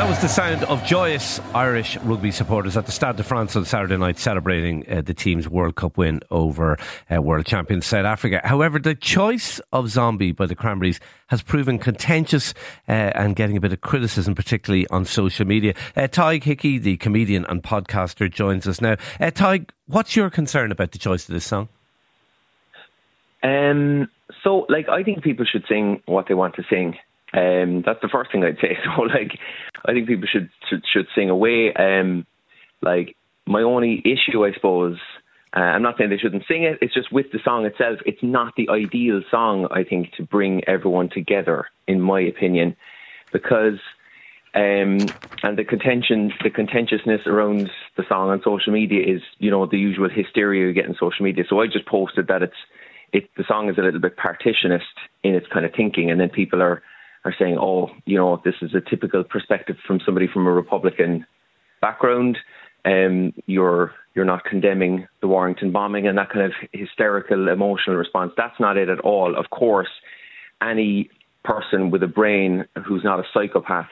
The sound of joyous Irish rugby supporters at the Stade de France on Saturday night celebrating uh, the team's World Cup win over uh, world champions South Africa. However, the choice of Zombie by the Cranberries has proven contentious uh, and getting a bit of criticism, particularly on social media. Uh, Tadhg Hickey, the comedian and podcaster, joins us now. Uh, Tadhg, what's your concern about the choice of this song? Um, so, like, I think people should sing what they want to sing. Um, that's the first thing I'd say. So, like, I think people should should, should sing away. Um, like, my only issue, I suppose, uh, I'm not saying they shouldn't sing it. It's just with the song itself. It's not the ideal song, I think, to bring everyone together, in my opinion, because um, and the contention, the contentiousness around the song on social media is, you know, the usual hysteria you get in social media. So I just posted that it's, it, the song is a little bit partitionist in its kind of thinking, and then people are are saying, oh, you know, this is a typical perspective from somebody from a Republican background. Um, you're you're not condemning the Warrington bombing and that kind of hysterical emotional response. That's not it at all. Of course, any person with a brain who's not a psychopath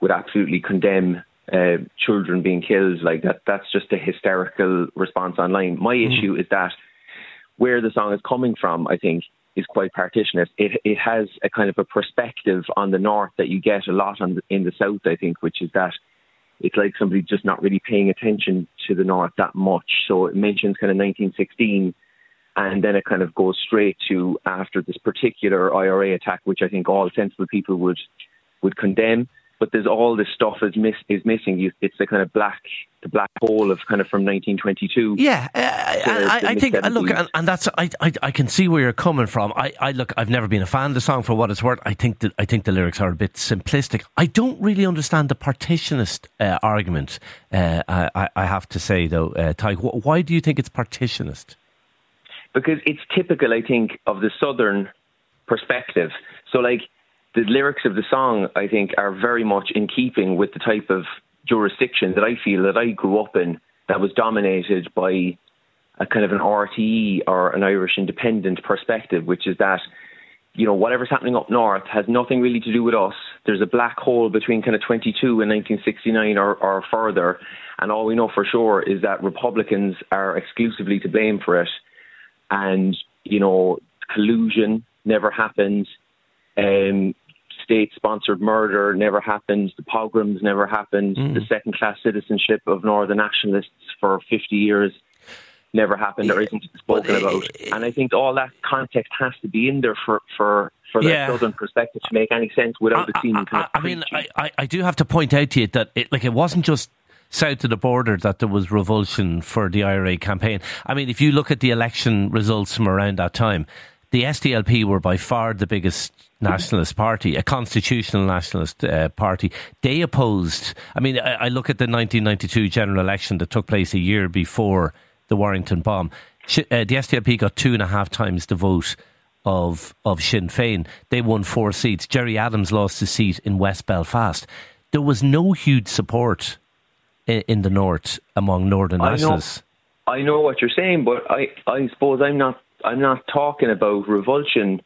would absolutely condemn uh, children being killed like that. That's just a hysterical response online. My mm. issue is that where the song is coming from, I think, is quite partitionist. It it has a kind of a perspective on the north that you get a lot on the, in the south. I think, which is that it's like somebody just not really paying attention to the north that much. So it mentions kind of 1916, and then it kind of goes straight to after this particular IRA attack, which I think all sensible people would would condemn but there's all this stuff is miss is missing. You, it's the kind of black the black hole of kind of from 1922. Yeah, uh, I, I think uh, look, and, and that's I, I, I can see where you're coming from. I, I look, I've never been a fan of the song for what it's worth. I think that I think the lyrics are a bit simplistic. I don't really understand the partitionist uh, argument. Uh, I, I have to say though, uh, Tadhg, why do you think it's partitionist? Because it's typical, I think, of the southern perspective. So like the lyrics of the song, I think, are very much in keeping with the type of jurisdiction that I feel that I grew up in that was dominated by a kind of an RTE or an Irish independent perspective, which is that, you know, whatever's happening up north has nothing really to do with us. There's a black hole between kind of 22 and 1969 or, or further. And all we know for sure is that Republicans are exclusively to blame for it. And, you know, collusion never happened. Um, state sponsored murder never happened, the pogroms never happened, mm. the second class citizenship of Northern nationalists for 50 years never happened or isn't spoken about. And I think all that context has to be in there for, for for that yeah. southern perspective to make any sense without it seeming kind of I, I mean, I, I do have to point out to you that it, like it wasn't just south of the border that there was revulsion for the IRA campaign. I mean, if you look at the election results from around that time, the SDLP were by far the biggest nationalist party, a constitutional nationalist uh, party. They opposed. I mean, I, I, look at the 1992 general election that took place a year before the Warrington bomb. uh, the SDLP got two and a half times the vote of of Sinn Féin. They won four seats. Gerry Adams lost his seat in West Belfast. There was no huge support in, in the north among Northern I nationalists. Know, I know what you're saying, but I, I suppose I'm not I'm not talking about revulsion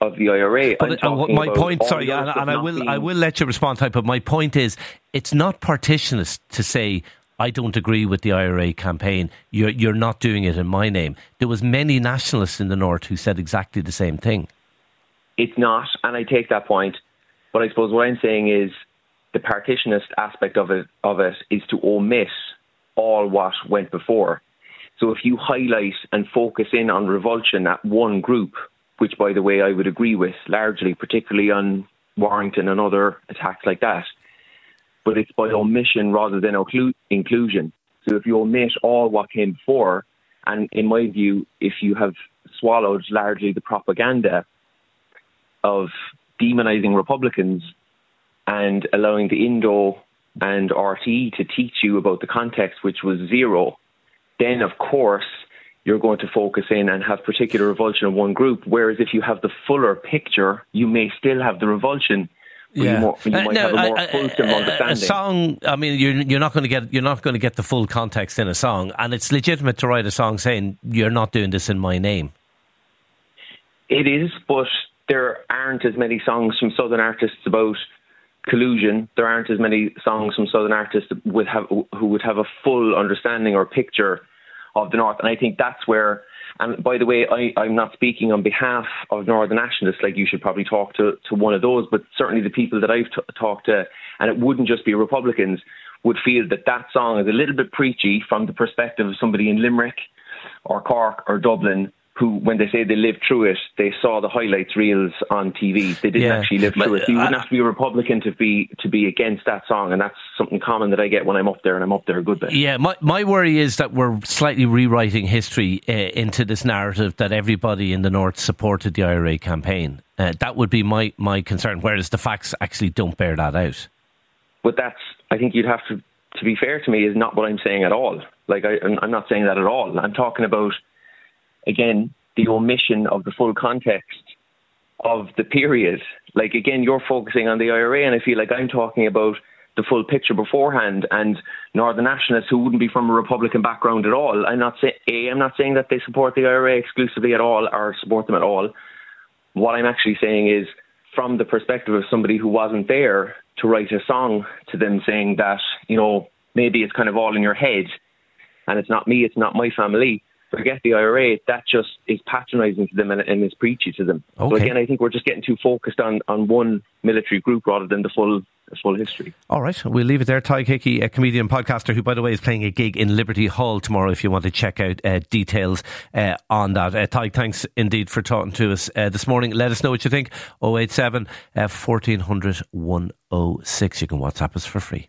of the IRA. But uh, my point, sorry, and, and I will being... I will let you respond, Tadhg. But my point is, it's not partitionist to say I don't agree with the IRA campaign. You're you're not doing it in my name. There was many nationalists in the north who said exactly the same thing. It's not, and I take that point. But I suppose what I'm saying is the partitionist aspect of it of it is to omit all what went before. So if you highlight and focus in on revulsion at one group, which by the way I would agree with largely, particularly on Warrington and other attacks like that, but it's by omission rather than inclusion. So if you omit all what came before, and in my view, if you have swallowed largely the propaganda of demonizing Republicans and allowing the Indo and RTE to teach you about the context, which was zero, then of course you're going to focus in and have particular revulsion of one group. Whereas if you have the fuller picture, you may still have the revulsion. Yeah. You, more, you uh, no, a, a, a, song. I mean, you're you're not going to get you're not going to get the full context in a song, and it's legitimate to write a song saying you're not doing this in my name. It is, but there aren't as many songs from Southern artists about collusion. There aren't as many songs from Southern artists would have who would have a full understanding or picture of the North, and I think that's where. And by the way, I, I'm not speaking on behalf of Northern nationalists. Like you should probably talk to, to one of those, but certainly the people that I've t- talked to, and it wouldn't just be Republicans, would feel that that song is a little bit preachy from the perspective of somebody in Limerick or Cork or Dublin who, when they say they lived through it, they saw the highlights reels on TV. They didn't yeah. actually live through it. So you wouldn't have to be a Republican to be to be against that song, and that's something common that I get when I'm up there, and I'm up there a good bit. Yeah, my my worry is that we're slightly rewriting history uh, into this narrative that everybody in the north supported the IRA campaign. Uh, that would be my my concern. Whereas the facts actually don't bear that out. But that's, I think you'd have to, to be fair to me, is not what I'm saying at all. Like I, I'm not saying that at all. I'm talking about again, the omission of the full context of the period. Like, again, you're focusing on the IRA, and I feel like I'm talking about the full picture beforehand and Northern Nationalists who wouldn't be from a Republican background at all. I'm not saying A, I'm not saying that they support the IRA exclusively at all or support them at all. What I'm actually saying is from the perspective of somebody who wasn't there to write a song to them saying that, you know, maybe it's kind of all in your head and it's not me, it's not my family forget the IRA, that just is patronising to them and, and, is preachy to them. Okay. So again, I think we're just getting too focused on, on one military group rather than the full full history. All right, we'll leave it there. Tadhg Hickey, a comedian podcaster who, by the way, is playing a gig in Liberty Hall tomorrow. If you want to check out uh, details uh, on that, uh, Tadhg, thanks indeed for talking to us uh, this morning. Let us know what you think. 087 uh, 1400 106. You can WhatsApp us for free.